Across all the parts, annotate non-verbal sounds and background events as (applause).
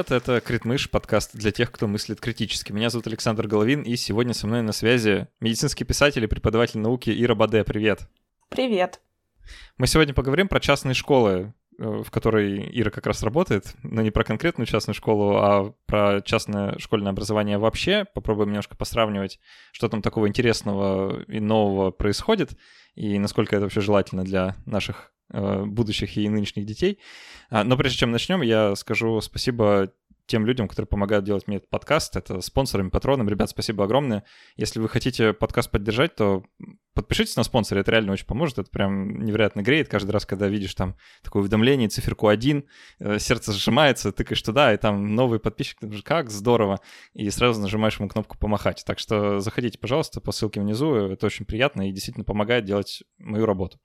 Привет, это Критмыш, подкаст для тех, кто мыслит критически. Меня зовут Александр Головин, и сегодня со мной на связи медицинский писатель и преподаватель науки Ира Баде. Привет. Привет. Мы сегодня поговорим про частные школы, э, в которой Ира как раз работает, но не про конкретную частную школу, а про частное школьное образование вообще. Попробуем немножко посравнивать, что там такого интересного и нового происходит, и насколько это вообще желательно для наших Э, будущих и нынешних детей. А, но прежде чем начнем, я скажу спасибо тем людям, которые помогают делать мне этот подкаст. Это спонсорам, патронам. Ребят, спасибо огромное. Если вы хотите подкаст поддержать, то подпишитесь на спонсоре, это реально очень поможет. Это прям невероятно греет. Каждый раз, когда видишь там такое уведомление, циферку 1, э, сердце сжимается, тыкаешь туда, и там новый подписчик, как здорово, и сразу нажимаешь ему кнопку «Помахать». Так что заходите, пожалуйста, по ссылке внизу, это очень приятно и действительно помогает делать мою работу.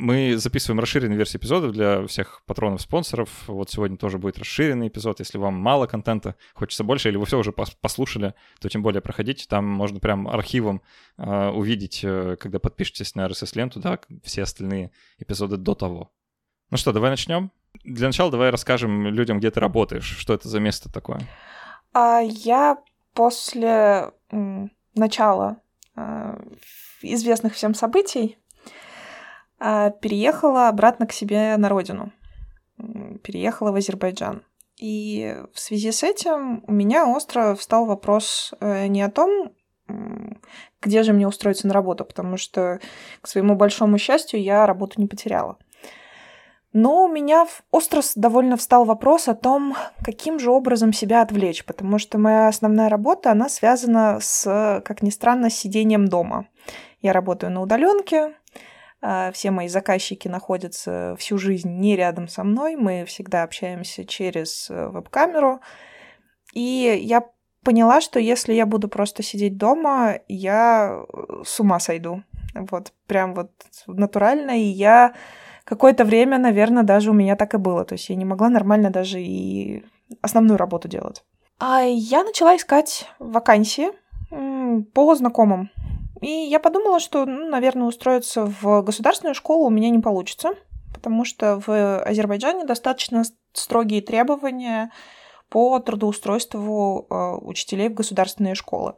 Мы записываем расширенные версии эпизодов для всех патронов-спонсоров. Вот сегодня тоже будет расширенный эпизод. Если вам мало контента, хочется больше, или вы все уже послушали, то тем более проходите. Там можно прям архивом э, увидеть, э, когда подпишетесь на RSS-ленту, да, все остальные эпизоды до того. Ну что, давай начнем? Для начала давай расскажем людям, где ты работаешь. Что это за место такое? А, я после начала э, известных всем событий переехала обратно к себе на родину. Переехала в Азербайджан. И в связи с этим у меня остро встал вопрос э, не о том, где же мне устроиться на работу, потому что, к своему большому счастью, я работу не потеряла. Но у меня остро довольно встал вопрос о том, каким же образом себя отвлечь, потому что моя основная работа, она связана с, как ни странно, сидением дома. Я работаю на удаленке, а, все мои заказчики находятся всю жизнь не рядом со мной. Мы всегда общаемся через э, веб-камеру. И я поняла, что если я буду просто сидеть дома, я э, с ума сойду. Вот, прям вот натурально. И я какое-то время, наверное, даже у меня так и было. То есть я не могла нормально даже и основную работу делать. А я начала искать вакансии по знакомым. И я подумала, что, ну, наверное, устроиться в государственную школу у меня не получится, потому что в Азербайджане достаточно строгие требования по трудоустройству э, учителей в государственные школы.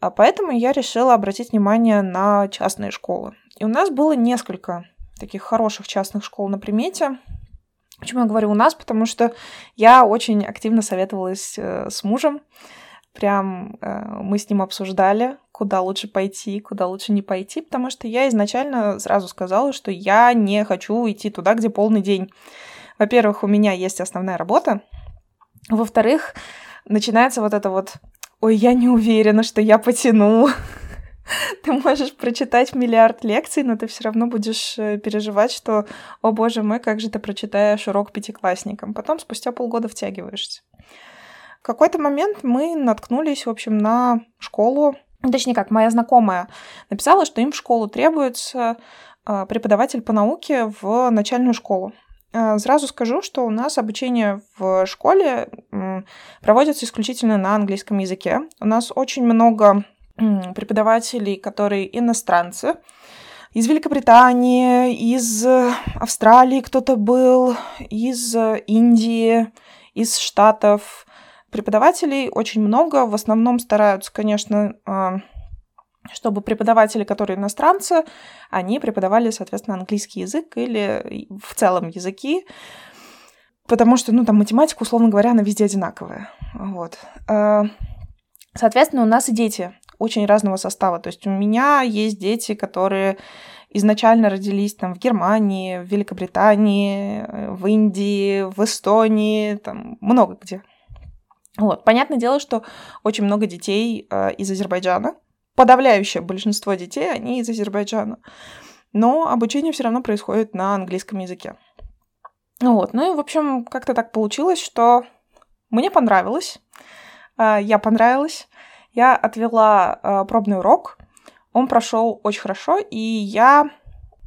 А поэтому я решила обратить внимание на частные школы. И у нас было несколько таких хороших частных школ на примете. Почему я говорю у нас? Потому что я очень активно советовалась э, с мужем. Прям э, мы с ним обсуждали, куда лучше пойти, куда лучше не пойти, потому что я изначально сразу сказала, что я не хочу идти туда, где полный день. Во-первых, у меня есть основная работа. Во-вторых, начинается вот это вот «Ой, я не уверена, что я потяну». (laughs) Ты можешь прочитать миллиард лекций, но ты все равно будешь э, переживать, что «О боже мой, как же ты прочитаешь урок пятиклассникам». Потом спустя полгода втягиваешься. Какой-то момент мы наткнулись, в общем, на школу, точнее как, моя знакомая написала, что им в школу требуется а, преподаватель по науке в начальную школу. А, сразу скажу, что у нас обучение в школе проводится исключительно на английском языке. У нас очень много преподавателей, которые иностранцы, из Великобритании, из Австралии кто-то был, из Индии, из Штатов, Преподавателей очень много, в основном стараются, конечно, а, чтобы преподаватели, которые иностранцы, они преподавали, соответственно, английский язык или в целом языки, потому что, ну, там математика, условно говоря, она везде одинаковая. Вот. А, соответственно, у нас и дети очень разного состава. То есть у меня есть дети, которые изначально родились там в Германии, в Великобритании, в Индии, в Эстонии, там много где. Вот. Понятное дело, что очень много детей э, из Азербайджана. Подавляющее большинство детей, они из Азербайджана. Но обучение все равно происходит на английском языке. Вот. Ну и, в общем, как-то так получилось, что мне понравилось. Э, я понравилась. Я отвела э, пробный урок. Он прошел очень хорошо, и я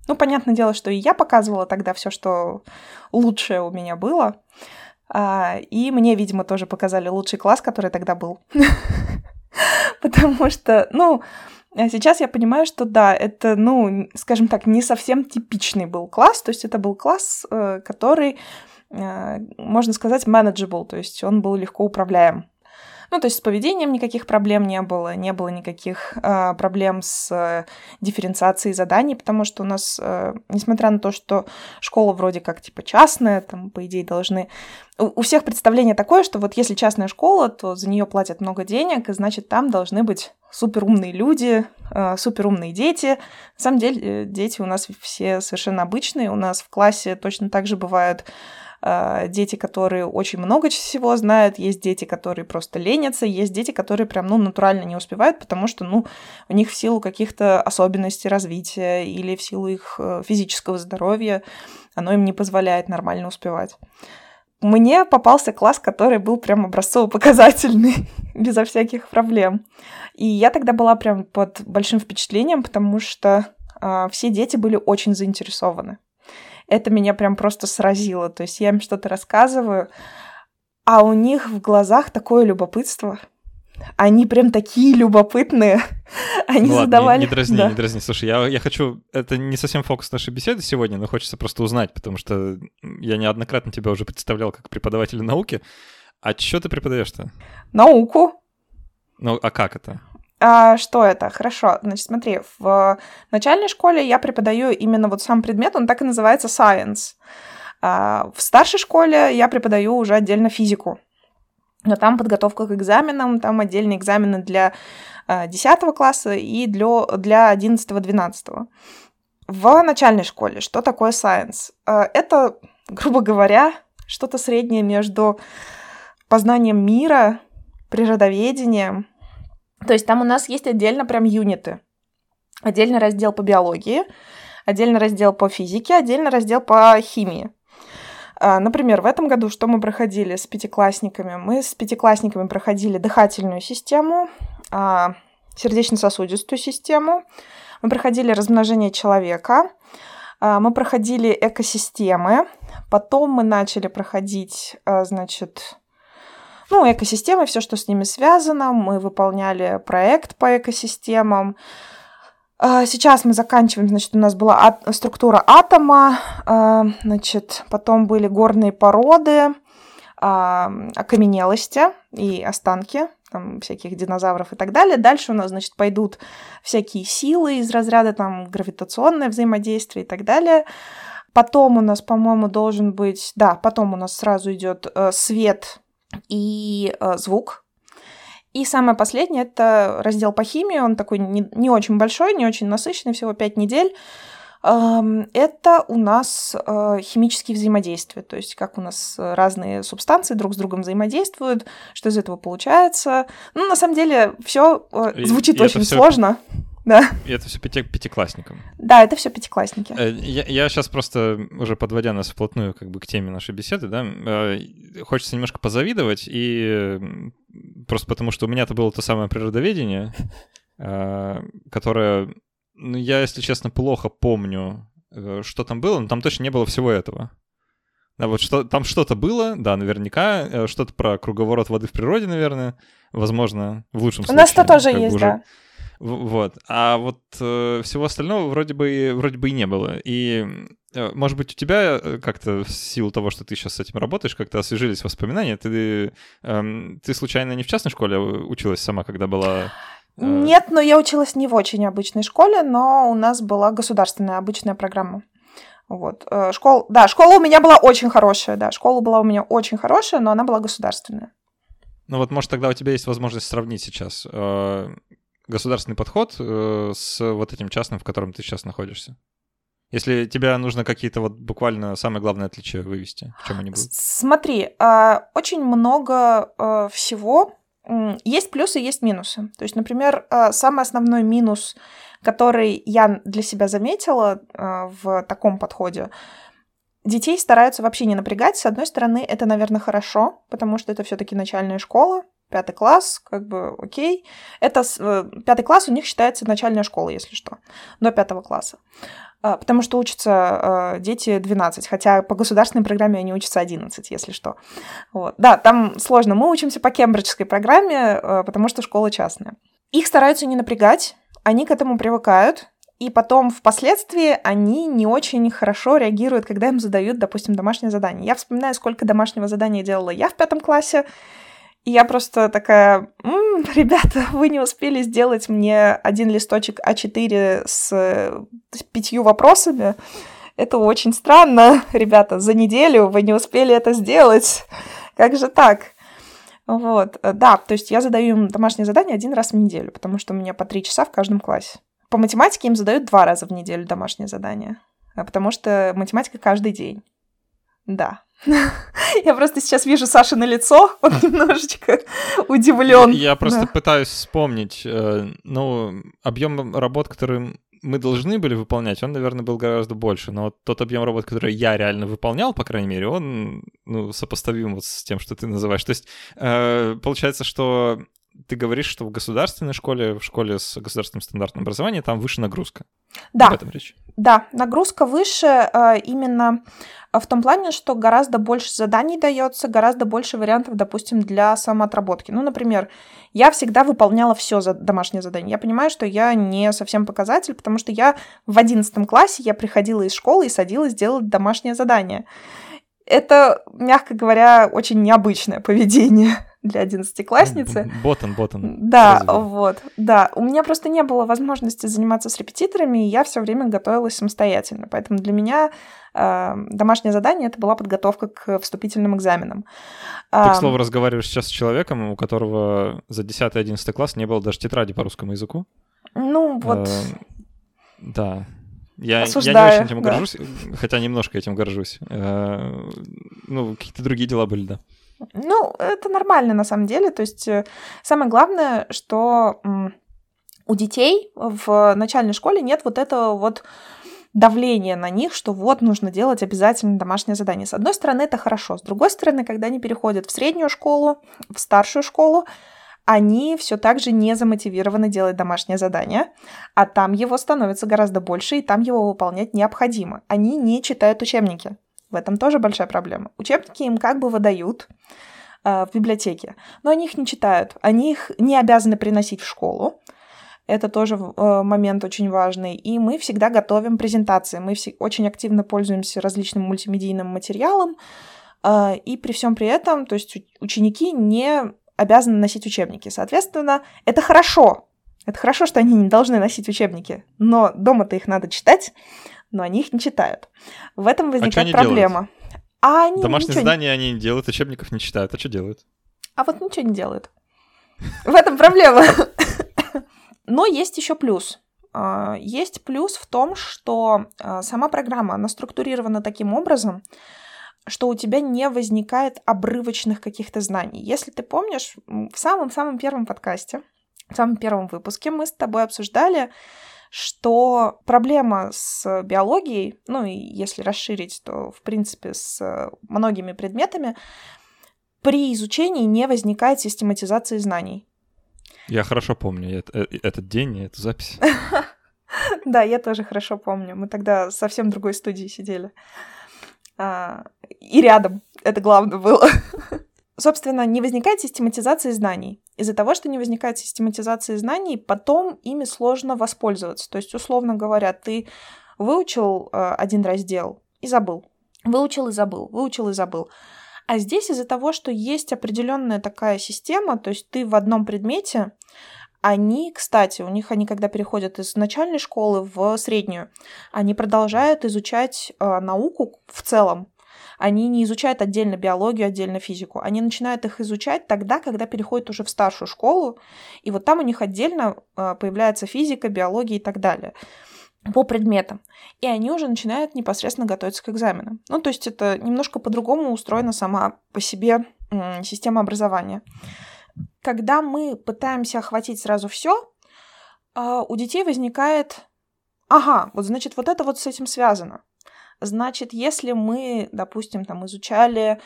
ну, понятное дело, что и я показывала тогда все, что лучшее у меня было. А, и мне, видимо, тоже показали лучший класс, который тогда был. (laughs) Потому что, ну, а сейчас я понимаю, что да, это, ну, скажем так, не совсем типичный был класс, то есть это был класс, э, который можно сказать, manageable, то есть он был легко управляем. Ну, то есть с поведением никаких проблем не было, не было никаких э, проблем с э, дифференциацией заданий, потому что у нас, э, несмотря на то, что школа вроде как типа частная, там, по идее, должны... У, всех представление такое, что вот если частная школа, то за нее платят много денег, и значит, там должны быть суперумные люди, э, суперумные дети. На самом деле, э, дети у нас все совершенно обычные. У нас в классе точно так же бывают Э, дети, которые очень много всего знают, есть дети, которые просто ленятся, есть дети, которые прям, ну, натурально не успевают, потому что, ну, у них в силу каких-то особенностей развития или в силу их э, физического здоровья оно им не позволяет нормально успевать. Мне попался класс, который был прям образцово-показательный, (laughs) безо всяких проблем. И я тогда была прям под большим впечатлением, потому что э, все дети были очень заинтересованы это меня прям просто сразило. То есть я им что-то рассказываю, а у них в глазах такое любопытство. Они прям такие любопытные. (laughs) Они ну, задавали... Ладно, не, не дразни, да. не дразни. Слушай, я, я хочу... Это не совсем фокус нашей беседы сегодня, но хочется просто узнать, потому что я неоднократно тебя уже представлял как преподавателя науки. А что ты преподаешь-то? Науку. Ну, а как это? А, что это? Хорошо. Значит, смотри, в начальной школе я преподаю именно вот сам предмет, он так и называется science. А, в старшей школе я преподаю уже отдельно физику. Но там подготовка к экзаменам, там отдельные экзамены для а, 10 класса и для, для 11-12. В начальной школе что такое science? А, это, грубо говоря, что-то среднее между познанием мира, природоведением, то есть там у нас есть отдельно прям юниты. Отдельный раздел по биологии, отдельный раздел по физике, отдельный раздел по химии. А, например, в этом году что мы проходили с пятиклассниками? Мы с пятиклассниками проходили дыхательную систему, а, сердечно-сосудистую систему, мы проходили размножение человека, а, мы проходили экосистемы, потом мы начали проходить, значит, ну, экосистемы, все, что с ними связано. Мы выполняли проект по экосистемам. А, сейчас мы заканчиваем, значит, у нас была а- структура атома, а, значит, потом были горные породы, окаменелости и останки там, всяких динозавров и так далее. Дальше у нас, значит, пойдут всякие силы из разряда там гравитационное взаимодействие и так далее. Потом у нас, по-моему, должен быть, да, потом у нас сразу идет э, свет, и э, звук. И самое последнее это раздел по химии. Он такой не, не очень большой, не очень насыщенный, всего 5 недель. Это у нас э, химические взаимодействия, то есть как у нас разные субстанции друг с другом взаимодействуют, что из этого получается. Ну, на самом деле, все э, звучит и очень сложно. Да. И это все пяти, пятиклассникам. Да, это все пятиклассники. Э, я, я сейчас просто, уже подводя нас вплотную как бы к теме нашей беседы, да, э, хочется немножко позавидовать, и просто потому, что у меня-то было то самое природоведение, э, (laughs) которое, ну, я, если честно, плохо помню, что там было, но там точно не было всего этого. Да, вот что, там что-то было, да, наверняка, что-то про круговорот воды в природе, наверное, возможно, в лучшем случае. У нас это тоже есть, уже, да. Вот. А вот э, всего остального вроде бы, вроде бы и не было. И, э, может быть, у тебя э, как-то в силу того, что ты сейчас с этим работаешь, как-то освежились воспоминания. Ты, э, ты случайно не в частной школе училась сама, когда была... Э... Нет, но я училась не в очень обычной школе, но у нас была государственная обычная программа. Вот. Э, школ... Да, школа у меня была очень хорошая, да. Школа была у меня очень хорошая, но она была государственная. Ну вот, может, тогда у тебя есть возможность сравнить сейчас э, государственный подход э, с вот этим частным, в котором ты сейчас находишься? Если тебе нужно какие-то вот буквально самые главные отличия вывести, в чем они будут? Смотри, а, очень много э, всего. Есть плюсы, есть минусы. То есть, например, э, самый основной минус, который я для себя заметила в таком подходе, детей стараются вообще не напрягать. С одной стороны, это, наверное, хорошо, потому что это все-таки начальная школа, пятый класс, как бы окей. Это э, пятый класс у них считается начальная школа, если что, до пятого класса. А, потому что учатся э, дети 12, хотя по государственной программе они учатся 11, если что. Вот. Да, там сложно. Мы учимся по кембриджской программе, э, потому что школа частная. Их стараются не напрягать, они к этому привыкают, и потом впоследствии они не очень хорошо реагируют, когда им задают, допустим, домашнее задание. Я вспоминаю, сколько домашнего задания делала я в пятом классе, и я просто такая, М, (laughs) ребята, вы не успели сделать мне один листочек А4 с, с пятью вопросами. Это очень странно, ребята, за неделю вы не успели это сделать. Как же так? Вот, да, то есть я задаю им домашнее задание один раз в неделю, потому что у меня по три часа в каждом классе. По математике им задают два раза в неделю домашнее задание, а потому что математика каждый день. Да. (laughs) Я просто сейчас вижу Саши на лицо, (laughs) он немножечко удивлен. Я просто пытаюсь вспомнить, э, ну, объем работ, который мы должны были выполнять, он, наверное, был гораздо больше. Но вот тот объем работ, который я реально выполнял, по крайней мере, он ну, сопоставим вот с тем, что ты называешь. То есть э, получается, что ты говоришь, что в государственной школе, в школе с государственным стандартным образованием, там выше нагрузка. Да. Об этом речь. Да, нагрузка выше э, именно в том плане, что гораздо больше заданий дается, гораздо больше вариантов, допустим, для самоотработки. Ну, например, я всегда выполняла все за домашнее задание. Я понимаю, что я не совсем показатель, потому что я в одиннадцатом классе я приходила из школы и садилась делать домашнее задание. Это, мягко говоря, очень необычное поведение для одиннадцатиклассницы. Ботан, ботан. Да, вот, да. У меня просто не было возможности заниматься с репетиторами, и я все время готовилась самостоятельно. Поэтому для меня э, домашнее задание это была подготовка к вступительным экзаменам. Ты, к слову, разговариваешь сейчас с человеком, у которого за 10-11 класс не было даже тетради по русскому языку. Ну, вот. Э, да. Я, Осуждаю, я не очень этим да. горжусь, хотя немножко этим горжусь. Э, ну, какие-то другие дела были, да. Ну, это нормально на самом деле. То есть э, самое главное, что у детей в начальной школе нет вот этого вот давления на них, что вот нужно делать обязательно домашнее задание. С одной стороны, это хорошо. С другой стороны, когда они переходят в среднюю школу, в старшую школу, они все так же не замотивированы делать домашнее задание, а там его становится гораздо больше, и там его выполнять необходимо. Они не читают учебники. В этом тоже большая проблема. Учебники им как бы выдают э, в библиотеке, но они их не читают. Они их не обязаны приносить в школу. Это тоже э, момент очень важный. И мы всегда готовим презентации. Мы все, очень активно пользуемся различным мультимедийным материалом. Э, и при всем при этом, то есть ученики не обязаны носить учебники. Соответственно, это хорошо. Это хорошо, что они не должны носить учебники. Но дома-то их надо читать но они их не читают. В этом а возникает а проблема. Делают? А они Домашние ничего... задания они не делают, учебников не читают. А что делают? А вот ничего не делают. В этом проблема. Но есть еще плюс. А, есть плюс в том, что а, сама программа, она структурирована таким образом, что у тебя не возникает обрывочных каких-то знаний. Если ты помнишь, в самом-самом первом подкасте, в самом первом выпуске мы с тобой обсуждали что проблема с биологией, ну и если расширить, то в принципе с многими предметами, при изучении не возникает систематизации знаний. Я хорошо помню э, этот день и эту запись. (laughs) Да, я тоже хорошо помню. Мы тогда совсем другой студии сидели. А, и рядом. Это главное было. (laughs) Собственно, не возникает систематизации знаний. Из-за того, что не возникает систематизации знаний, потом ими сложно воспользоваться. То есть, условно говоря, ты выучил э, один раздел и забыл. Выучил и забыл, выучил и забыл. А здесь из-за того, что есть определенная такая система, то есть ты в одном предмете, они, кстати, у них они, когда переходят из начальной школы в среднюю, они продолжают изучать э, науку в целом, они не изучают отдельно биологию, отдельно физику. Они начинают их изучать тогда, когда переходят уже в старшую школу, и вот там у них отдельно а, появляется физика, биология и так далее по предметам. И они уже начинают непосредственно готовиться к экзаменам. Ну, то есть это немножко по-другому устроена сама по себе система образования. Когда мы пытаемся охватить сразу все, а, у детей возникает, ага, вот значит, вот это вот с этим связано. Значит, если мы, допустим, там изучали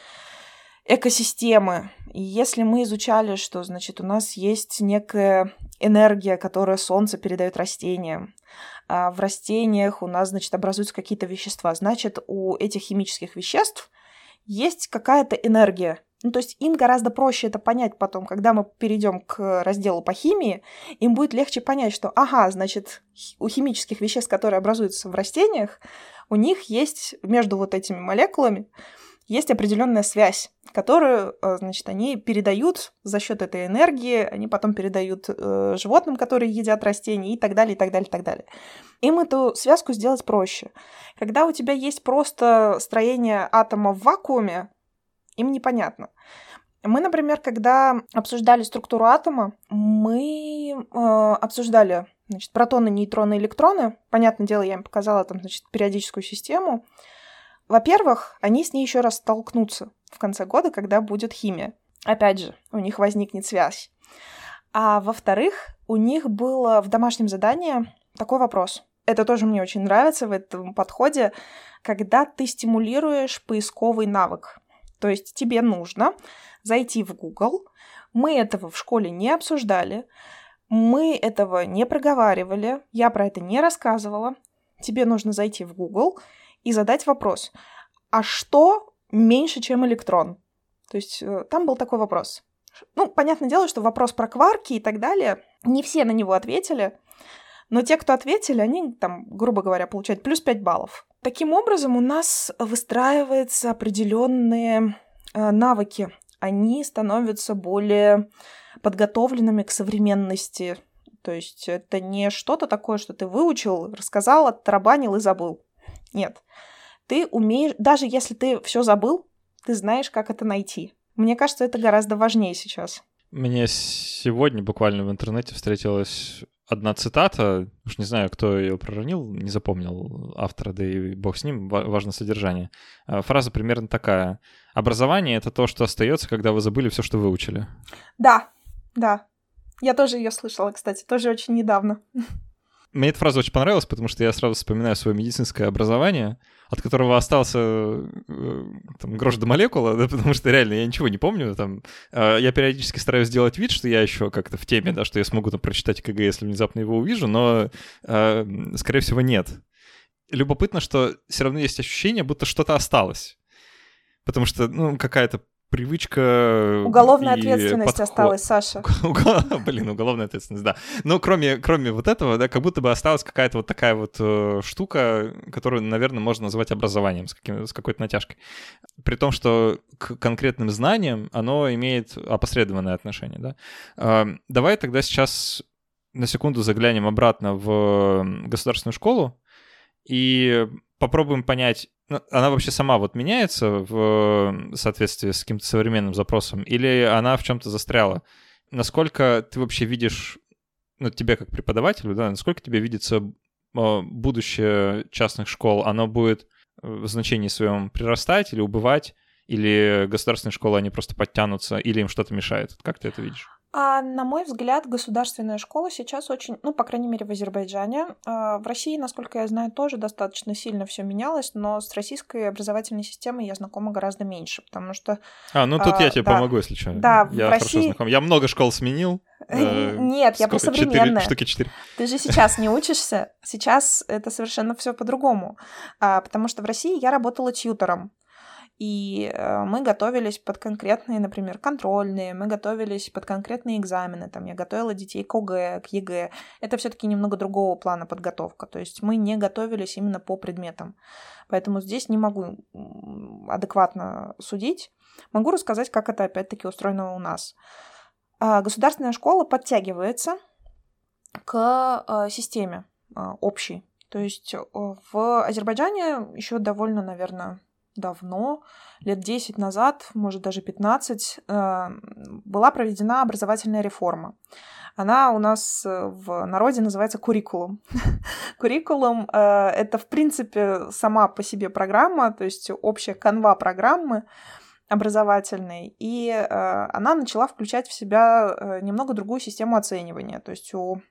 экосистемы, и если мы изучали, что, значит, у нас есть некая энергия, которую Солнце передает растениям, а в растениях у нас, значит, образуются какие-то вещества, значит, у этих химических веществ есть какая-то энергия, Ну, то есть им гораздо проще это понять потом, когда мы перейдем к разделу по химии, им будет легче понять, что, ага, значит, у химических веществ, которые образуются в растениях, у них есть между вот этими молекулами есть определенная связь, которую, э, значит, они передают за счет этой энергии, они потом передают э, животным, которые едят растения и так далее, и так далее, и так далее. Им эту связку сделать проще. Когда у тебя есть просто строение атома в вакууме, им непонятно. Мы, например, когда обсуждали структуру атома, мы э, обсуждали значит, протоны, нейтроны, электроны. Понятное дело, я им показала там, значит, периодическую систему. Во-первых, они с ней еще раз столкнутся в конце года, когда будет химия. Опять же, у них возникнет связь. А во-вторых, у них было в домашнем задании такой вопрос. Это тоже мне очень нравится в этом подходе, когда ты стимулируешь поисковый навык. То есть тебе нужно зайти в Google. Мы этого в школе не обсуждали, мы этого не проговаривали, я про это не рассказывала. Тебе нужно зайти в Google и задать вопрос, а что меньше, чем электрон? То есть э, там был такой вопрос. Ну, понятное дело, что вопрос про кварки и так далее, не все на него ответили, но те, кто ответили, они там, грубо говоря, получают плюс 5 баллов. Таким образом, у нас выстраиваются определенные э, навыки. Они становятся более подготовленными к современности. То есть это не что-то такое, что ты выучил, рассказал, оттарабанил и забыл. Нет. Ты умеешь, даже если ты все забыл, ты знаешь, как это найти. Мне кажется, это гораздо важнее сейчас. Мне сегодня буквально в интернете встретилась одна цитата, уж не знаю, кто ее проронил, не запомнил автора, да и бог с ним, важно содержание. А, фраза примерно такая. Образование — это то, что остается, когда вы забыли все, что выучили. Да, да. Я тоже ее слышала, кстати, тоже очень недавно. Мне эта фраза очень понравилась, потому что я сразу вспоминаю свое медицинское образование, от которого остался э, там, грош до молекула, да, (laughs) потому что реально я ничего не помню. Там, э, я периодически стараюсь сделать вид, что я еще как-то в теме, да, что я смогу там прочитать КГ, если внезапно его увижу, но, э, скорее всего, нет. Любопытно, что все равно есть ощущение, будто что-то осталось. Потому что, ну, какая-то привычка... Уголовная ответственность подход... осталась, Саша. (laughs) Блин, уголовная ответственность, да. Но кроме, кроме вот этого, да, как будто бы осталась какая-то вот такая вот э, штука, которую, наверное, можно назвать образованием с, каким, с какой-то натяжкой. При том, что к конкретным знаниям оно имеет опосредованное отношение, да. Э, давай тогда сейчас на секунду заглянем обратно в государственную школу и попробуем понять, ну, она вообще сама вот меняется в соответствии с каким-то современным запросом, или она в чем-то застряла? Насколько ты вообще видишь, ну, тебе как преподавателю, да, насколько тебе видится а, будущее частных школ? Оно будет в значении своем прирастать или убывать? Или государственные школы, они просто подтянутся, или им что-то мешает? Как ты это видишь? А, на мой взгляд, государственная школа сейчас очень, ну, по крайней мере, в Азербайджане. А, в России, насколько я знаю, тоже достаточно сильно все менялось, но с российской образовательной системой я знакома гораздо меньше, потому что... А, ну тут а, я тебе да, помогу, если что. Да, я в хорошо России... знаком. Я много школ сменил. (laughs) Нет, я про современное. Штуки четыре. Ты же сейчас не (laughs) учишься. Сейчас это совершенно все по-другому. Потому что в России я работала тьютором. И э, мы готовились под конкретные, например, контрольные, мы готовились под конкретные экзамены, там я готовила детей к ОГЭ, к ЕГЭ. Это все-таки немного другого плана подготовка, то есть мы не готовились именно по предметам. Поэтому здесь не могу адекватно судить. Могу рассказать, как это опять-таки устроено у нас. А, государственная школа подтягивается к э, системе э, общей. То есть в Азербайджане еще довольно, наверное, давно, лет 10 назад, может даже 15, э, была проведена образовательная реформа. Она у нас э, в народе называется куррикулум. (laughs) куррикулум э, — это, в принципе, сама по себе программа, то есть общая канва программы образовательной, и она начала включать в себя немного другую систему оценивания. То есть у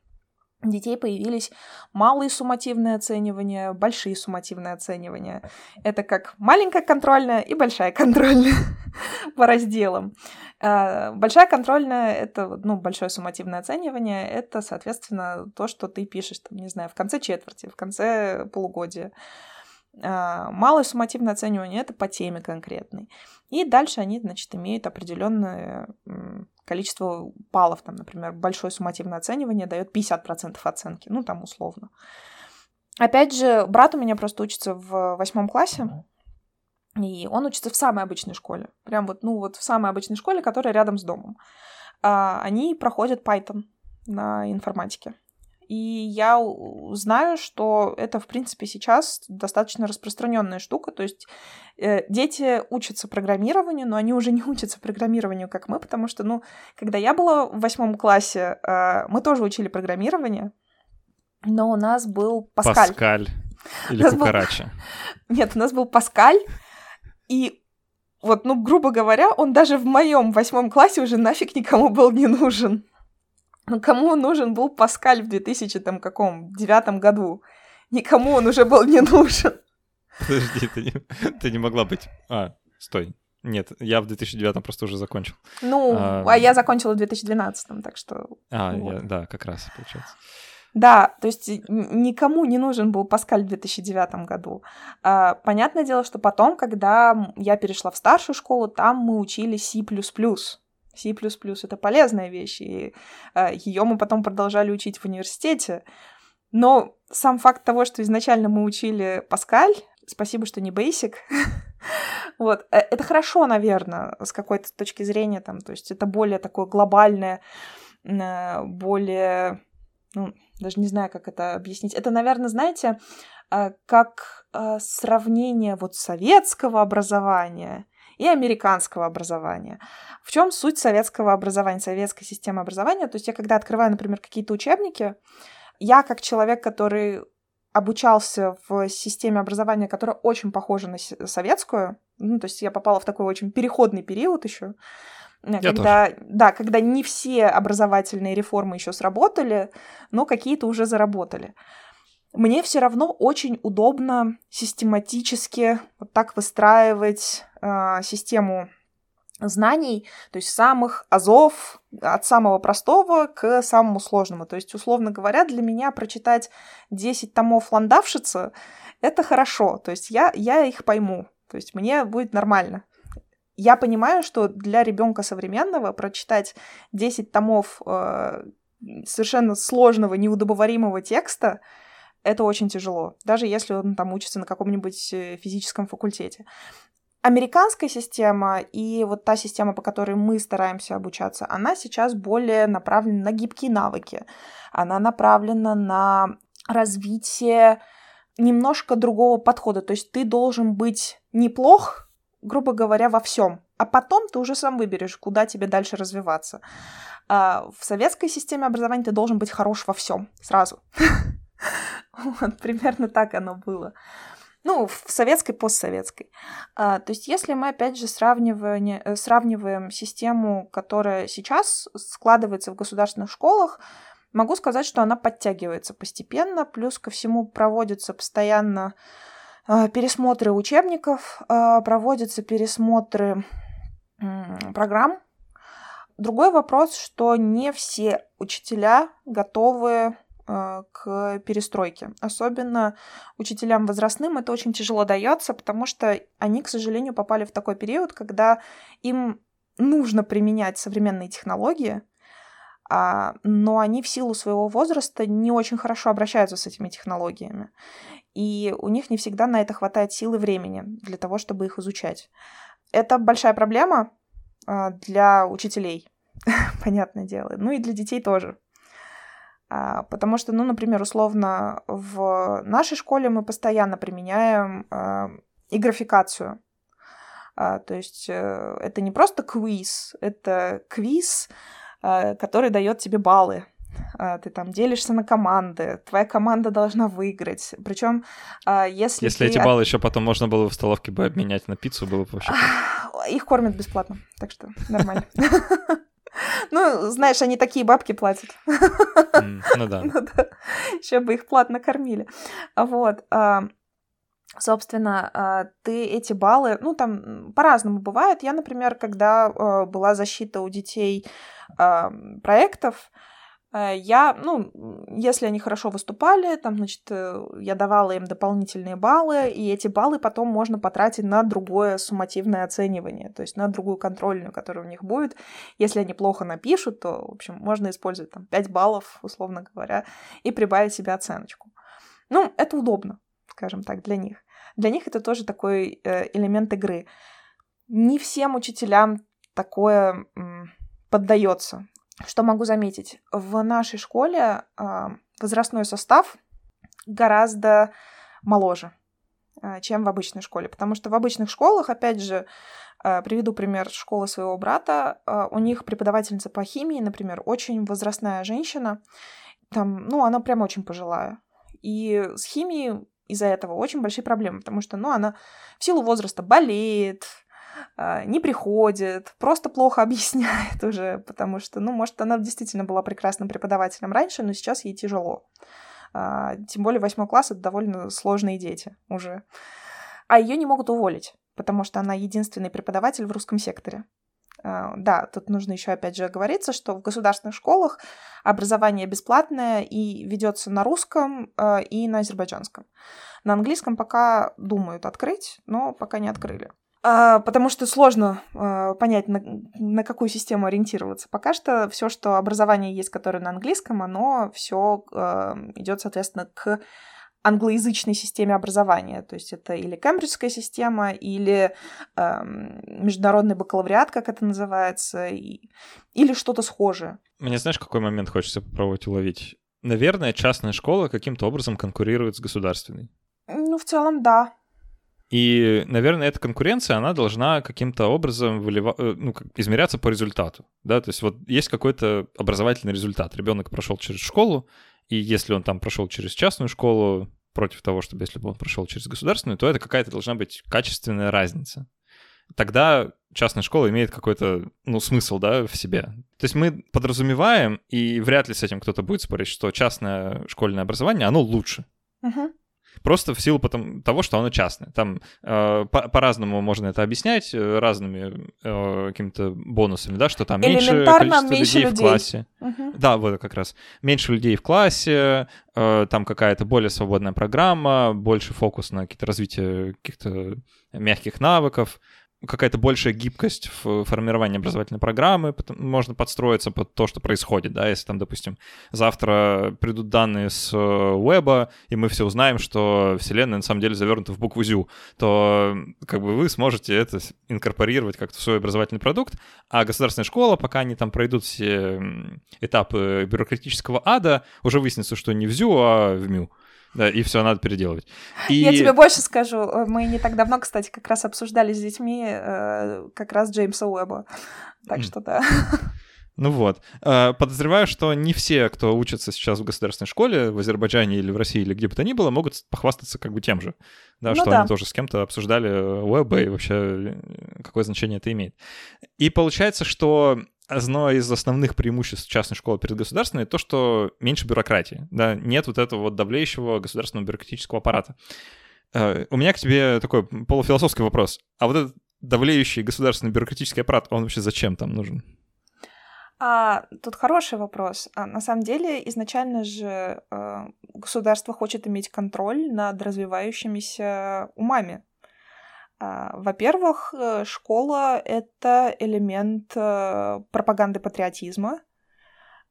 детей появились малые суммативные оценивания, большие суммативные оценивания. Это как маленькая контрольная и большая контрольная (laughs) по разделам. А, большая контрольная — это, ну, большое суммативное оценивание, это, соответственно, то, что ты пишешь, там, не знаю, в конце четверти, в конце полугодия. А, малое суммативное оценивание это по теме конкретной. И дальше они, значит, имеют определенное количество баллов. Там, например, большое суммативное оценивание дает 50% оценки, ну, там условно. Опять же, брат у меня просто учится в восьмом классе, и он учится в самой обычной школе. Прям вот, ну, вот в самой обычной школе, которая рядом с домом. А, они проходят Python на информатике. И я знаю, что это, в принципе, сейчас достаточно распространенная штука. То есть э, дети учатся программированию, но они уже не (laughs) учатся программированию, как мы, потому что, ну, когда я была в восьмом классе, э, мы тоже учили программирование, но у нас был Паскаль. Паскаль. (laughs) Или Кукарача. Был... (laughs) Нет, у нас был Паскаль, и вот, ну, грубо говоря, он даже в моем восьмом классе уже нафиг никому был не нужен. Ну, кому нужен был Паскаль в 2000 там каком девятом году? Никому он уже был не нужен. Подожди, ты не, ты не могла быть... А, стой. Нет, я в 2009 просто уже закончил. Ну, а, а я закончила в 2012, так что... А, вот. я, да, как раз, получается. Да, то есть никому не нужен был Паскаль в 2009 году. А, понятное дело, что потом, когда я перешла в старшую школу, там мы учили C++. C++ — это полезная вещь, и а, ее мы потом продолжали учить в университете. Но сам факт того, что изначально мы учили Паскаль, спасибо, что не Basic, (laughs) вот, э, это хорошо, наверное, с какой-то точки зрения, там, то есть это более такое глобальное, э, более ну, даже не знаю, как это объяснить. Это, наверное, знаете, а, как сравнение вот советского образования и американского образования. В чем суть советского образования, советской системы образования? То есть я когда открываю, например, какие-то учебники, я как человек, который обучался в системе образования, которая очень похожа на советскую, ну, то есть я попала в такой очень переходный период еще, я когда, тоже. да, когда не все образовательные реформы еще сработали, но какие-то уже заработали. Мне все равно очень удобно систематически вот так выстраивать э, систему знаний, то есть самых азов, от самого простого к самому сложному. То есть, условно говоря, для меня прочитать 10 томов Ландавшица — это хорошо, то есть я, я их пойму, то есть мне будет нормально. Я понимаю, что для ребенка современного прочитать 10 томов э, совершенно сложного, неудобоваримого текста это очень тяжело, даже если он там учится на каком-нибудь э, физическом факультете. Американская система и вот та система, по которой мы стараемся обучаться, она сейчас более направлена на гибкие навыки. Она направлена на развитие немножко другого подхода. То есть ты должен быть неплох, грубо говоря, во всем. А потом ты уже сам выберешь, куда тебе дальше развиваться. А в советской системе образования ты должен быть хорош во всем сразу. (laughs) (laughs) Вот, примерно так оно было. Ну, в советской, постсоветской. А, то есть, если мы, опять же, сравниваем, э, сравниваем систему, которая сейчас складывается в государственных школах, могу сказать, что она подтягивается постепенно, плюс ко всему проводится постоянно а, пересмотры учебников, а, проводятся пересмотры программ. Другой вопрос, что не все учителя готовы к перестройке. Особенно учителям возрастным это очень тяжело дается, потому что они, к сожалению, попали в такой период, когда им нужно применять современные технологии, но они в силу своего возраста не очень хорошо обращаются с этими технологиями и у них не всегда на это хватает сил и времени для того, чтобы их изучать. Это большая проблема а, для учителей, (laughs) понятное дело, ну и для детей тоже. А, потому что, ну, например, условно, в нашей школе мы постоянно применяем а, и графикацию. То есть э, это не просто квиз, это квиз, который дает тебе баллы а, ты там делишься на команды, твоя команда должна выиграть. Причем, а, если если эти баллы еще потом можно было в столовке бы обменять на пиццу, было бы вообще. Их кормят бесплатно, так что нормально. (laughs) Ну, знаешь, они такие бабки платят. Ну да. (laughs) Ну еще бы их платно кормили. Вот. А, собственно, ты эти баллы, ну, там по-разному бывает. Я, например, когда была защита у детей проектов, я, ну, если они хорошо выступали, там, значит, э, я давала им дополнительные баллы, и эти баллы потом можно потратить на другое суммативное оценивание, то есть на другую контрольную, которая у них будет. Если они плохо напишут, то, в общем, можно использовать там 5 баллов, условно говоря, и прибавить себе оценочку. Ну, это удобно, скажем так, для них. Для них это тоже такой э, элемент игры. Не всем учителям такое поддается. Что могу заметить? В нашей школе э, возрастной состав гораздо моложе, э, чем в обычной школе. Потому что в обычных школах, опять же, э, приведу пример школы своего брата, у них преподавательница по химии, например, очень возрастная женщина, там, ну, она прям очень пожилая. И с химией из-за этого очень большие проблемы, потому что, ну, она в силу возраста болеет, а, не приходит, просто плохо (laughs) объясняет уже, потому что, ну, может, она действительно была прекрасным преподавателем раньше, но сейчас ей тяжело. А, тем более восьмой класс — это довольно сложные дети уже. А ее не могут уволить, потому что она единственный преподаватель в русском секторе. А, да, тут нужно еще опять же оговориться, что в государственных школах образование бесплатное и ведется на русском и на азербайджанском. На английском пока думают открыть, но пока не открыли. А, потому что сложно а, понять, на, на какую систему ориентироваться. Пока что все, что образование есть, которое на английском, оно все а, идет, соответственно, к англоязычной системе образования. То есть это или кембриджская система, или э, международный бакалавриат, как это называется, и, или что-то схожее. Мне знаешь, какой момент хочется попробовать уловить? Наверное, частная школа каким-то образом конкурирует с государственной. Ну, в целом, да. И, наверное, эта конкуренция, она должна каким-то образом вылива... Э, ну, измеряться по результату. Да? То есть вот есть какой-то образовательный результат. Ребенок прошел через школу, и если он там прошел через частную школу, против того, чтобы если бы он прошел через государственную, то это какая-то должна быть качественная разница. Тогда частная школа имеет какой-то, ну, смысл, да, в себе. То есть мы подразумеваем, и вряд ли с этим кто-то будет спорить, что частное школьное образование, оно лучше. Uh-huh. Просто в силу потом, того, что оно частное. Там э, по- по-разному можно это объяснять, э, разными э, какими-то бонусами, да, что там меньше количество меньше людей, людей в классе. Угу. Да, вот как раз. Меньше людей в классе, э, там какая-то более свободная программа, больше фокус на какие-то развитие каких-то мягких навыков какая-то большая гибкость в формировании образовательной программы, можно подстроиться под то, что происходит, да, если там, допустим, завтра придут данные с веба, и мы все узнаем, что Вселенная на самом деле завернута в букву ЗЮ, то как бы вы сможете это инкорпорировать как-то в свой образовательный продукт, а государственная школа, пока они там пройдут все этапы бюрократического ада, уже выяснится, что не в ЗЮ, а в МЮ. Да, и все надо переделывать. И... Я тебе больше скажу. Э, мы не так давно, кстати, как раз обсуждали с детьми э, как раз Джеймса Уэба. Так mm. что да. Ну вот. Э, подозреваю, что не все, кто учится сейчас в государственной школе в Азербайджане или в России или где бы то ни было, могут похвастаться как бы тем же. Да, ну что да. они тоже с кем-то обсуждали УЭБ и вообще э, какое значение это имеет. И получается, что одно из основных преимуществ частной школы перед государственной то, что меньше бюрократии, да, нет вот этого вот давлеющего государственного бюрократического аппарата. Э, у меня к тебе такой полуфилософский вопрос. А вот этот давлеющий государственный бюрократический аппарат, он вообще зачем там нужен? А, тут хороший вопрос. А, на самом деле, изначально же э, государство хочет иметь контроль над развивающимися умами во-первых, э, школа — это элемент э, пропаганды патриотизма,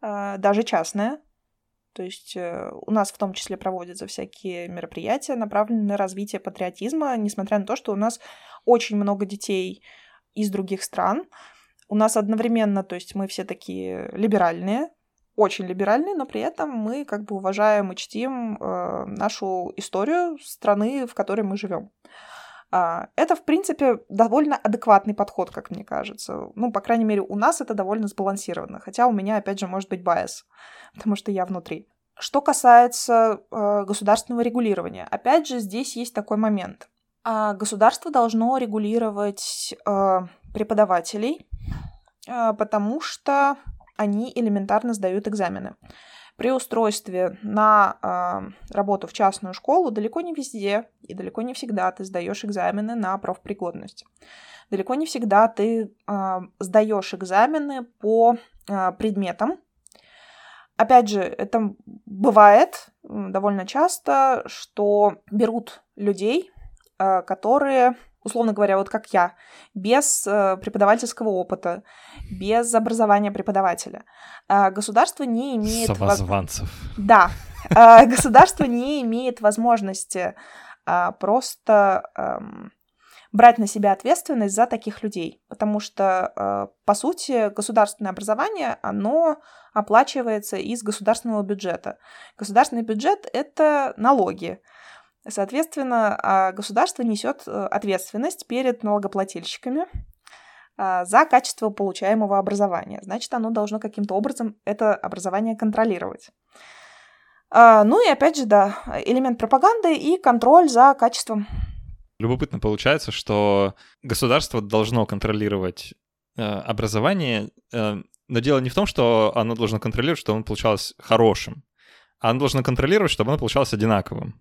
а, даже частная. То есть э, у нас в том числе проводятся всякие мероприятия, направленные на развитие патриотизма, несмотря на то, что у нас очень много детей из других стран. У нас одновременно, то есть мы все такие либеральные, очень либеральные, но при этом мы как бы уважаем и чтим э, нашу историю страны, в которой мы живем. А, это, в принципе, довольно адекватный подход, как мне кажется. Ну, по крайней мере, у нас это довольно сбалансировано. Хотя у меня, опять же, может быть байс, (laughs) потому что я внутри. Что касается э, государственного регулирования, опять же, здесь есть такой момент. А государство должно регулировать э, преподавателей, э, потому что они элементарно сдают экзамены. При устройстве на э, работу в частную школу далеко не везде и далеко не всегда ты сдаешь экзамены на профпригодность. Далеко не всегда ты э, сдаешь экзамены по э, предметам, опять же, это бывает довольно часто, что берут людей, э, которые условно говоря, вот как я, без э, преподавательского опыта, без образования преподавателя. Э, государство не имеет... Самозванцев. Да. Э, (laughs) государство не имеет возможности э, просто э, брать на себя ответственность за таких людей, потому что, э, по сути, государственное образование, оно оплачивается из государственного бюджета. Государственный бюджет — это налоги. Соответственно, а, государство несет э, ответственность перед налогоплательщиками а, за качество получаемого образования. Значит, оно должно каким-то образом это образование контролировать. А, ну и опять же, да, элемент пропаганды и контроль за качеством. Любопытно получается, что государство должно контролировать э, образование, э, но дело не в том, что оно должно контролировать, чтобы оно получалось хорошим, а оно должно контролировать, чтобы оно получалось одинаковым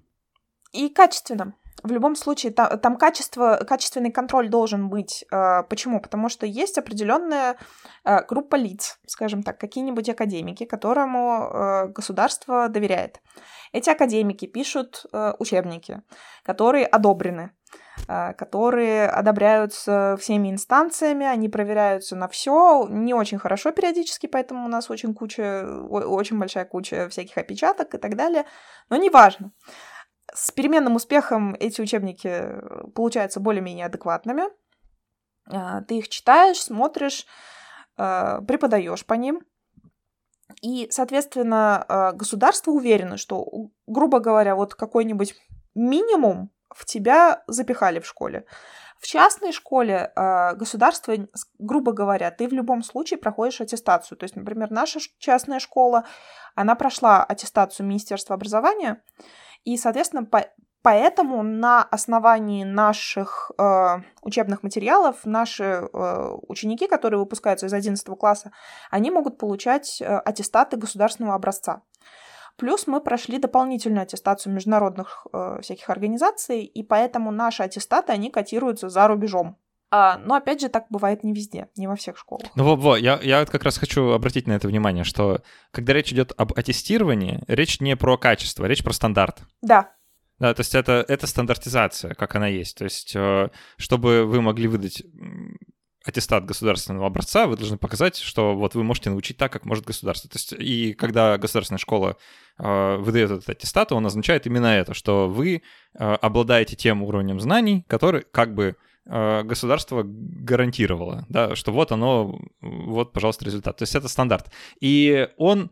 и качественным. В любом случае, там, там качество, качественный контроль должен быть. Э, почему? Потому что есть определенная э, группа лиц, скажем так, какие-нибудь академики, которому э, государство доверяет. Эти академики пишут учебники, которые одобрены которые одобряются всеми инстанциями, они проверяются на все, не очень хорошо периодически, поэтому у нас очень куча, очень большая куча всяких опечаток и так далее, но неважно. С переменным успехом эти учебники э, получаются более-менее адекватными. А, ты их читаешь, смотришь, а, преподаешь по ним. И, соответственно, а, государство уверено, что, грубо говоря, вот какой-нибудь минимум в тебя запихали в школе. В частной школе государство, грубо говоря, ты в любом случае проходишь аттестацию. То есть, например, наша частная школа, она прошла аттестацию Министерства образования, и, соответственно, по Поэтому на основании наших э, учебных материалов наши э, ученики, которые выпускаются из 11 класса, они могут получать э, аттестаты государственного образца. Плюс мы прошли дополнительную аттестацию международных э, всяких организаций, и поэтому наши аттестаты, они котируются за рубежом. А, но опять же, так бывает не везде, не во всех школах. Ну вот, вот, я, я вот как раз хочу обратить на это внимание, что когда речь идет об аттестировании, речь не про качество, речь про стандарт. Да. Да, то есть это, это стандартизация, как она есть. То есть, э, чтобы вы могли выдать аттестат государственного образца, вы должны показать, что вот вы можете научить так, как может государство. То есть, и когда государственная школа э, выдает этот аттестат, он означает именно это, что вы э, обладаете тем уровнем знаний, который как бы Э, государство гарантировало, да, что вот оно, вот, пожалуйста, результат. То есть это стандарт. И он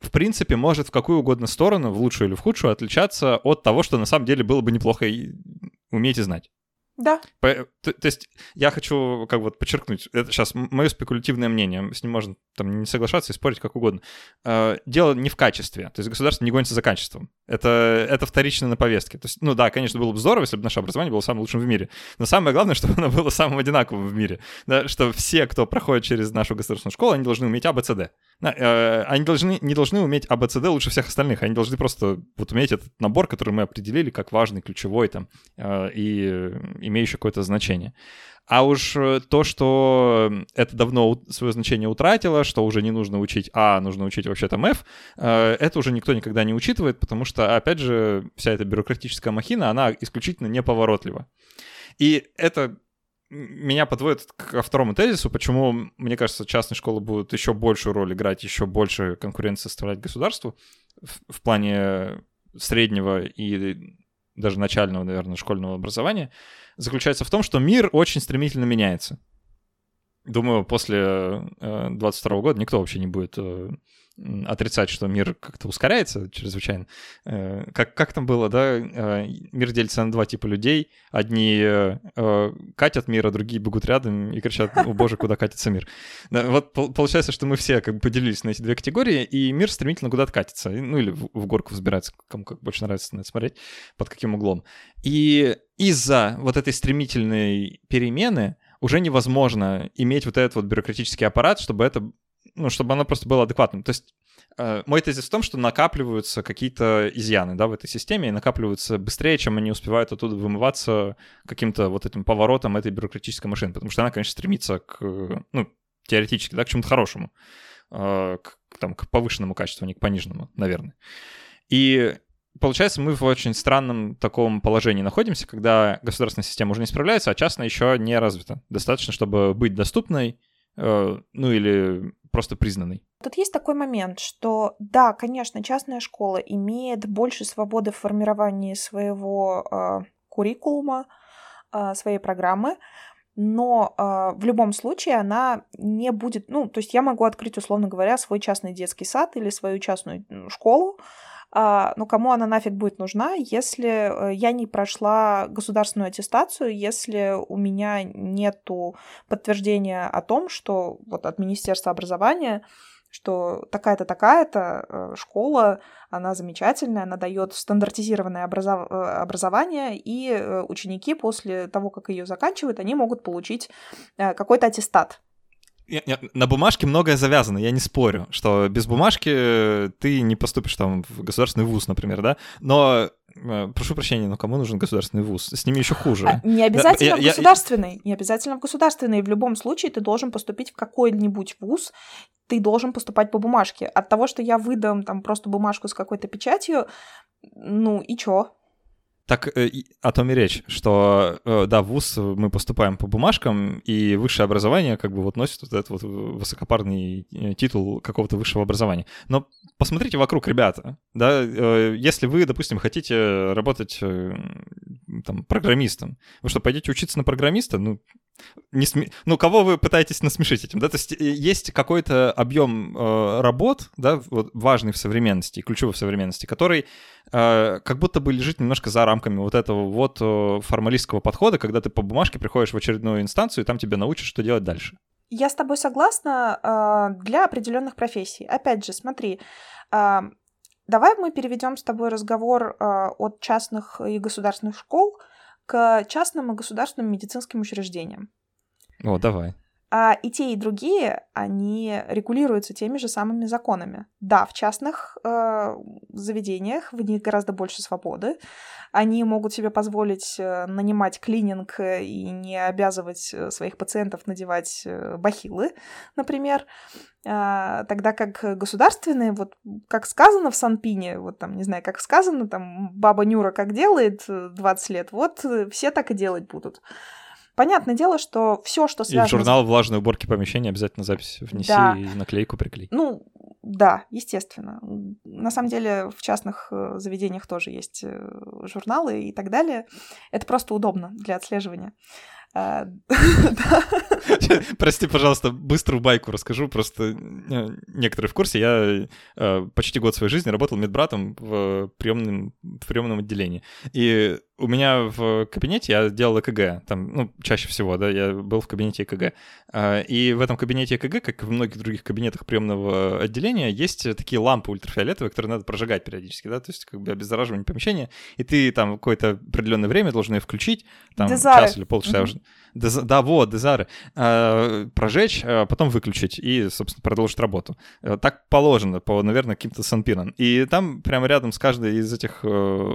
в принципе, может в какую угодно сторону, в лучшую или в худшую, отличаться от того, что на самом деле было бы неплохо уметь и знать. Да. По, то, то есть я хочу как вот подчеркнуть, это сейчас мое спекулятивное мнение, с ним можно там не соглашаться и спорить как угодно. Э, дело не в качестве, то есть государство не гонится за качеством. Это, это вторично на повестке. То есть, ну да, конечно, было бы здорово, если бы наше образование было самым лучшим в мире. Но самое главное, (laughs) чтобы оно было самым одинаковым в мире. Да, что все, кто проходит через нашу государственную школу, они должны уметь АБЦД. Э, они должны, не должны уметь АБЦД лучше всех остальных. Они должны просто вот уметь этот набор, который мы определили как важный, ключевой там, э, и имеющий какое-то значение. А уж э, то, что это давно свое значение утратило, что уже не нужно учить А, нужно учить вообще там F, э, это уже никто никогда не учитывает, потому что, опять же, вся эта бюрократическая махина, она исключительно неповоротлива. И это меня подводит ко второму тезису, почему, мне кажется, частные школы будут еще большую роль играть, еще больше конкуренции составлять государству в, в плане среднего и даже начального, наверное, школьного образования, заключается в том, что мир очень стремительно меняется. Думаю, после 22 э, года никто вообще не будет э, отрицать, что мир как-то ускоряется чрезвычайно. Э, как, как там было, да? Мир делится на два типа людей. Одни катят мир, а другие бегут рядом и кричат, о боже, куда катится мир. Вот получается, что мы все как бы поделились на эти две категории, и мир стремительно куда-то катится. Ну или в горку взбирается, кому как больше нравится на это смотреть, под каким углом. И из-за вот этой стремительной перемены уже невозможно иметь вот этот вот бюрократический аппарат, чтобы это, ну, чтобы оно просто было адекватным. То есть э, мой тезис в том, что накапливаются какие-то изъяны, да, в этой системе, и накапливаются быстрее, чем они успевают оттуда вымываться каким-то вот этим поворотом этой бюрократической машины, потому что она, конечно, стремится к, ну, теоретически, да, к чему-то хорошему. э, к, там, к повышенному качеству, а не к пониженному, наверное. И получается, мы в очень странном таком положении находимся, когда государственная система уже не справляется, а частная еще не развита. Достаточно, чтобы быть доступной, э, ну или просто признанной. Тут есть такой момент, что да, конечно, частная школа имеет больше свободы в формировании своего э, куррикулума, э, своей программы, но э, в любом случае она не будет, ну, то есть я могу открыть, условно говоря, свой частный детский сад или свою частную школу, ну, кому она нафиг будет нужна, если э, я не прошла государственную аттестацию, если у меня нету подтверждения о том, что вот от Министерства образования что такая-то, такая-то э, школа, она замечательная, она дает стандартизированное образов... Э, образование, и ученики после того, как ее заканчивают, они могут получить какой-то аттестат на бумажке многое завязано, я не спорю, что без бумажки э, ты не поступишь там в государственный вуз, например, да, но э, прошу прощения, но кому нужен государственный вуз? С ними еще хуже. А, не обязательно я, в государственный, я, не обязательно в государственный. В любом случае ты должен поступить в какой-нибудь вуз, ты должен поступать по бумажке. От того, что я выдам там просто бумажку с какой-то печатью, ну и чё? Так э, о том и речь, что, э, да, в ВУЗ мы поступаем по бумажкам, и высшее образование как бы вот носит вот этот вот высокопарный э, титул какого-то высшего образования. Но посмотрите вокруг, ребята, да, если вы, допустим, хотите работать там программистом, вы что, пойдете учиться на программиста? Ну, не сме... ну, кого вы пытаетесь насмешить этим, да, то есть есть какой-то объем э, работ, да, вот, важный в современности, ключевой в современности, который э, как будто бы лежит немножко за рамками вот этого вот э, формалистского подхода, когда ты по бумажке приходишь в очередную инстанцию, и там тебя научат, что делать дальше. Я с тобой согласна э, для определенных профессий. Опять же, смотри, э, давай мы переведем с тобой разговор э, от частных и государственных школ к частным и государственным медицинским учреждениям. О, давай. А и те, и другие, они регулируются теми же самыми законами. Да, в частных э, заведениях в них гораздо больше свободы. Они могут себе позволить э, нанимать клининг э, и не обязывать э, своих пациентов надевать бахилы, например. А, тогда как государственные, вот как сказано в Санпине, вот там, не знаю, как сказано, там, баба Нюра как делает 20 лет, вот все так и делать будут. Понятное дело, что все, что связано... И в журнал влажной уборки помещения обязательно запись внеси да. и наклейку приклей. Ну, да, естественно. На самом деле в частных э, заведениях тоже есть э, журналы и так далее. Это просто удобно для отслеживания. А, (laughs) (laughs) Прости, пожалуйста, быструю байку расскажу. Просто э, некоторые в курсе. Я почти год своей жизни работал медбратом в приемном, в приемном отделении. И у меня в кабинете я делал ЭКГ, там, ну, чаще всего, да, я был в кабинете ЭКГ. А, и в этом кабинете ЭКГ, как и в многих других кабинетах приемного отделения, есть такие лампы ультрафиолетовые, которые надо прожигать периодически, да, то есть как бы обеззараживание помещения, и ты там какое-то определенное время должен ее включить, там Дезары. час или полчаса уже. Дез... Да, вот, дезары. А, прожечь, а потом выключить и, собственно, продолжить работу. Э, так положено по, наверное, каким-то санпинам. И там прямо рядом с каждой из этих э,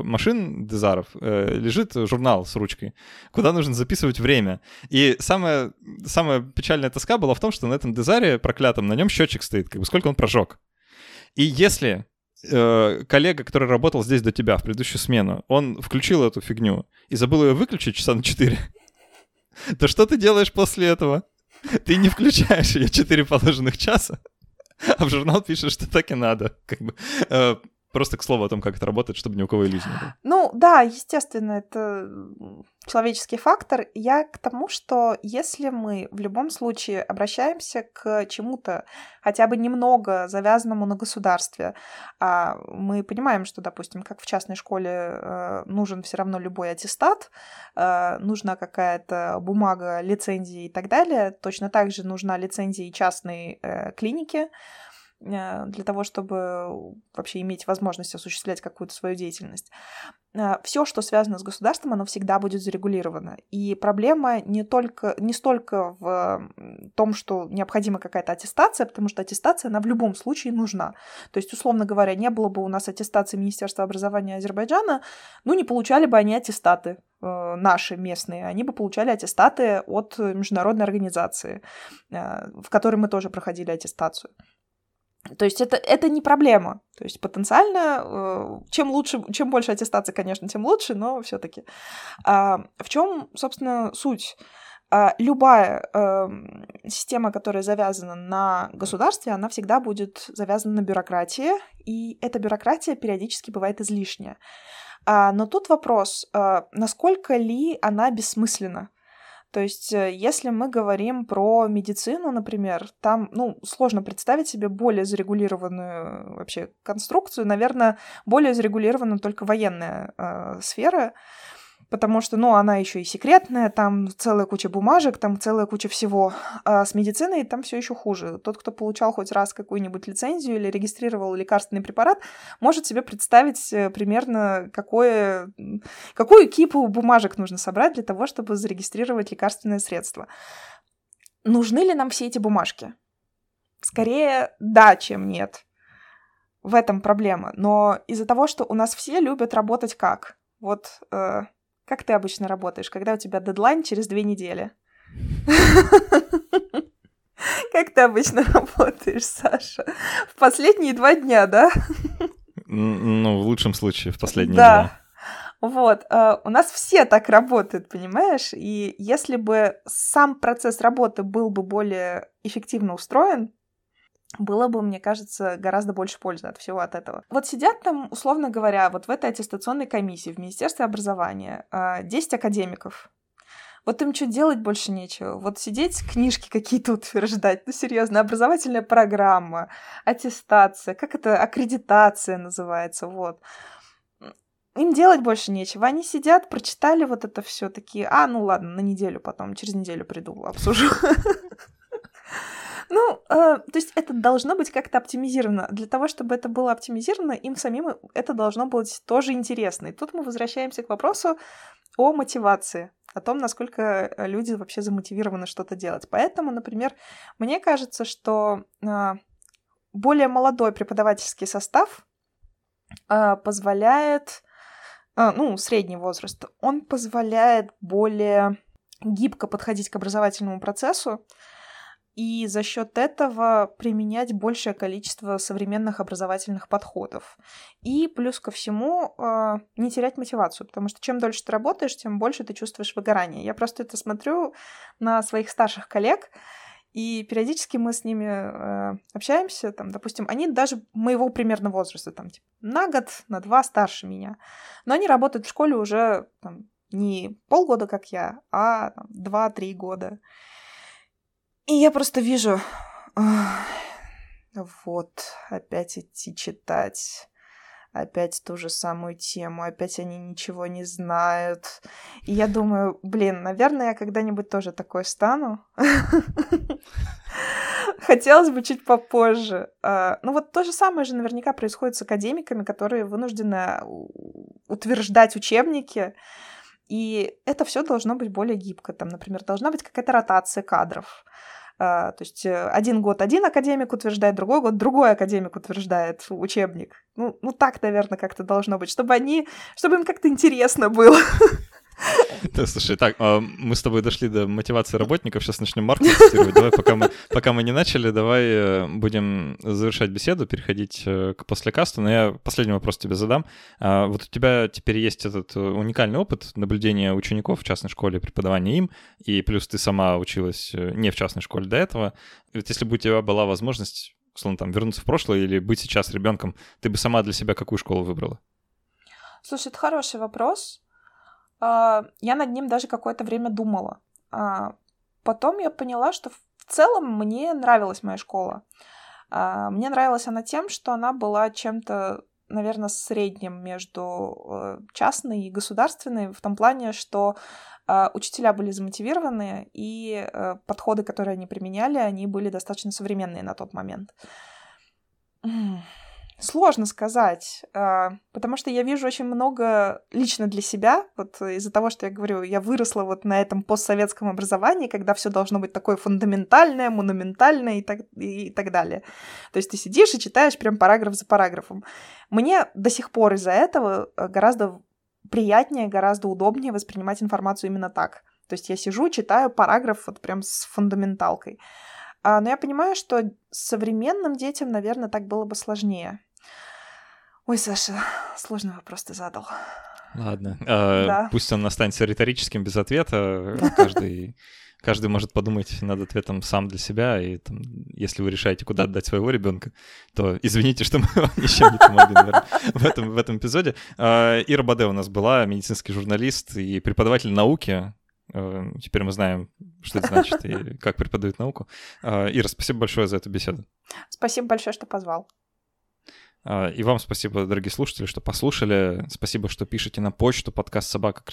машин дезаров э, лежит журнал с ручкой, куда нужно записывать время. И самая, самая печальная тоска была в том, что на этом дезаре проклятом, на нем счетчик стоит, как бы сколько он прожег. И если э, коллега, который работал здесь до тебя в предыдущую смену, он включил эту фигню и забыл ее выключить часа на 4, (laughs) (laughs) то что ты делаешь после этого? Ты не включаешь ее 4 положенных часа, а в журнал пишешь, что так и надо. Как бы, э, Просто к слову о том, как это работает, чтобы ни у кого иллюзий не было. Ну да, естественно, это человеческий фактор. Я к тому, что если мы в любом случае обращаемся к чему-то хотя бы немного завязанному на государстве, а мы понимаем, что, допустим, как в частной школе э, нужен все равно любой аттестат, э, нужна какая-то бумага, лицензии и так далее, точно так же нужна лицензия и частной э, клиники, для того, чтобы вообще иметь возможность осуществлять какую-то свою деятельность. Э, Все, что связано с государством, оно всегда будет зарегулировано. И проблема не, только, не столько в том, что необходима какая-то аттестация, потому что аттестация, она в любом случае нужна. То есть, условно говоря, не было бы у нас аттестации Министерства образования Азербайджана, ну, не получали бы они аттестаты э, наши местные, они бы получали аттестаты от международной организации, в которой мы тоже проходили аттестацию. То есть это, это не проблема. То есть потенциально, э, чем лучше, чем больше аттестации, конечно, тем лучше, но все-таки. А, в чем, собственно, суть? А, любая э, система, которая завязана на государстве, она всегда будет завязана на бюрократии, и эта бюрократия периодически бывает излишняя. А, но тут вопрос, а, насколько ли она бессмысленна? То есть, э, если мы говорим про медицину, например, там, ну, сложно представить себе более зарегулированную вообще конструкцию. Наверное, более зарегулирована только военная э, сфера потому что, ну, она еще и секретная, там целая куча бумажек, там целая куча всего. А с медициной там все еще хуже. Тот, кто получал хоть раз какую-нибудь лицензию или регистрировал лекарственный препарат, может себе представить э, примерно, какое, какую кипу бумажек нужно собрать для того, чтобы зарегистрировать лекарственное средство. Нужны ли нам все эти бумажки? Скорее, да, чем нет. В этом проблема. Но из-за того, что у нас все любят работать как? Вот э, как ты обычно работаешь, когда у тебя дедлайн через две недели? Как ты обычно работаешь, Саша? В последние два дня, да? Ну, в лучшем случае, в последние да. два. Вот, э, у нас все так работают, понимаешь? И если бы сам процесс работы был бы более эффективно устроен, было бы, мне кажется, гораздо больше пользы от всего от этого. Вот сидят там, условно говоря, вот в этой аттестационной комиссии в Министерстве образования 10 а, академиков. Вот им что делать больше нечего. Вот сидеть, книжки какие-то утверждать. Ну, серьезно, образовательная программа, аттестация, как это, аккредитация называется, вот. Им делать больше нечего. Они сидят, прочитали вот это все такие, а, ну ладно, на неделю потом, через неделю приду, обсужу. (laughs) Ну, э, то есть это должно быть как-то оптимизировано. Для того, чтобы это было оптимизировано, им самим это должно быть тоже интересно. И тут мы возвращаемся к вопросу о мотивации, о том, насколько э, люди вообще замотивированы что-то делать. Поэтому, например, мне кажется, что э, более молодой преподавательский состав э, позволяет, э, ну, средний возраст, он позволяет более гибко подходить к образовательному процессу, и за счет этого применять большее количество современных образовательных подходов. И плюс ко всему э, не терять мотивацию, потому что чем дольше ты работаешь, тем больше ты чувствуешь выгорание. Я просто это смотрю на своих старших коллег, и периодически мы с ними э, общаемся, там, допустим, они даже моего примерно возраста, там, типа, на год, на два старше меня. Но они работают в школе уже там, не полгода, как я, а два-три года. И я просто вижу, вот, опять идти читать, опять ту же самую тему, опять они ничего не знают. И я думаю, блин, наверное, я когда-нибудь тоже такой стану. Хотелось бы чуть попозже. А, ну вот то же самое же наверняка происходит с академиками, которые вынуждены утверждать учебники, и это все должно быть более гибко. Там, например, должна быть какая-то ротация кадров. А, то есть э, один год один академик утверждает, другой год другой академик утверждает учебник. Ну, ну так, наверное, как-то должно быть, чтобы они, чтобы им как-то интересно было. (laughs) (laughs) Да, слушай, так, а, мы с тобой дошли до мотивации работников, сейчас начнем Марку тестировать. Давай, пока мы, пока мы не начали, давай э, будем завершать беседу, переходить э, к послекасту. Но я последний вопрос тебе задам. А, вот у тебя теперь есть этот э, уникальный опыт наблюдения учеников в частной школе, преподавания им, и плюс ты сама училась не в частной школе до этого. вот если бы у тебя была возможность, условно, там, вернуться в прошлое или быть сейчас ребенком, ты бы сама для себя какую школу выбрала? Слушай, это хороший вопрос. А, я над ним даже какое-то время думала. А, потом я поняла, что в целом мне нравилась моя школа. А, мне нравилась она тем, что она была чем-то, наверное, средним между э, частной и государственной, в том плане, что учителя были замотивированы, и э, подходы, которые они применяли, они были достаточно современные на тот момент. Сложно сказать, а, потому что я вижу очень много лично для себя, вот из-за того, что я говорю, я выросла вот на этом постсоветском образовании, когда все должно быть такое фундаментальное, монументальное и так, и так далее. То есть ты сидишь и читаешь прям параграф за параграфом. Мне до сих пор из-за этого э, гораздо приятнее, гораздо удобнее воспринимать информацию именно так. То есть я сижу, читаю параграф вот прям с фундаменталкой. А, но я понимаю, что современным детям, наверное, так было бы сложнее. Ой, Саша, сложный вопрос ты задал. Ладно. Э, да. Пусть он останется риторическим без ответа. Каждый каждый может подумать над ответом сам для себя, и там, если вы решаете, куда отдать своего ребенка, то извините, что (laughs) мы вам ничем не помогли наверное, в, этом, в этом эпизоде. А, Ира Баде у нас была, медицинский журналист и преподаватель науки. А, теперь мы знаем, что это значит и как преподают науку. А, Ира, спасибо большое за эту беседу. Спасибо большое, что позвал. А, и вам спасибо, дорогие слушатели, что послушали. Спасибо, что пишете на почту подкаст собака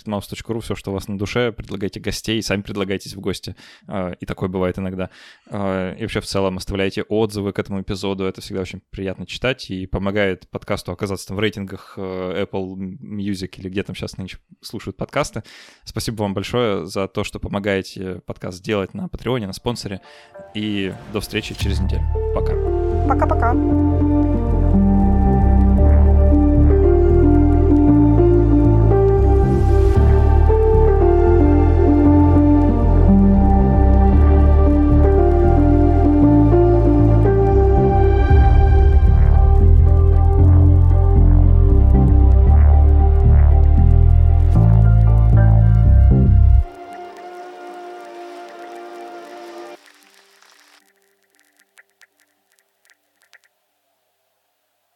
все, что у вас на душе. Предлагайте гостей, сами предлагайтесь в гости. А, и такое бывает иногда. А, и вообще в целом оставляйте отзывы к этому эпизоду. Это всегда очень приятно читать и помогает подкасту оказаться в рейтингах э, Apple Music или где там сейчас нынче слушают подкасты. Спасибо вам большое за то, что помогаете подкаст делать на Патреоне, на спонсоре. И до встречи через неделю. Пока. Пока-пока.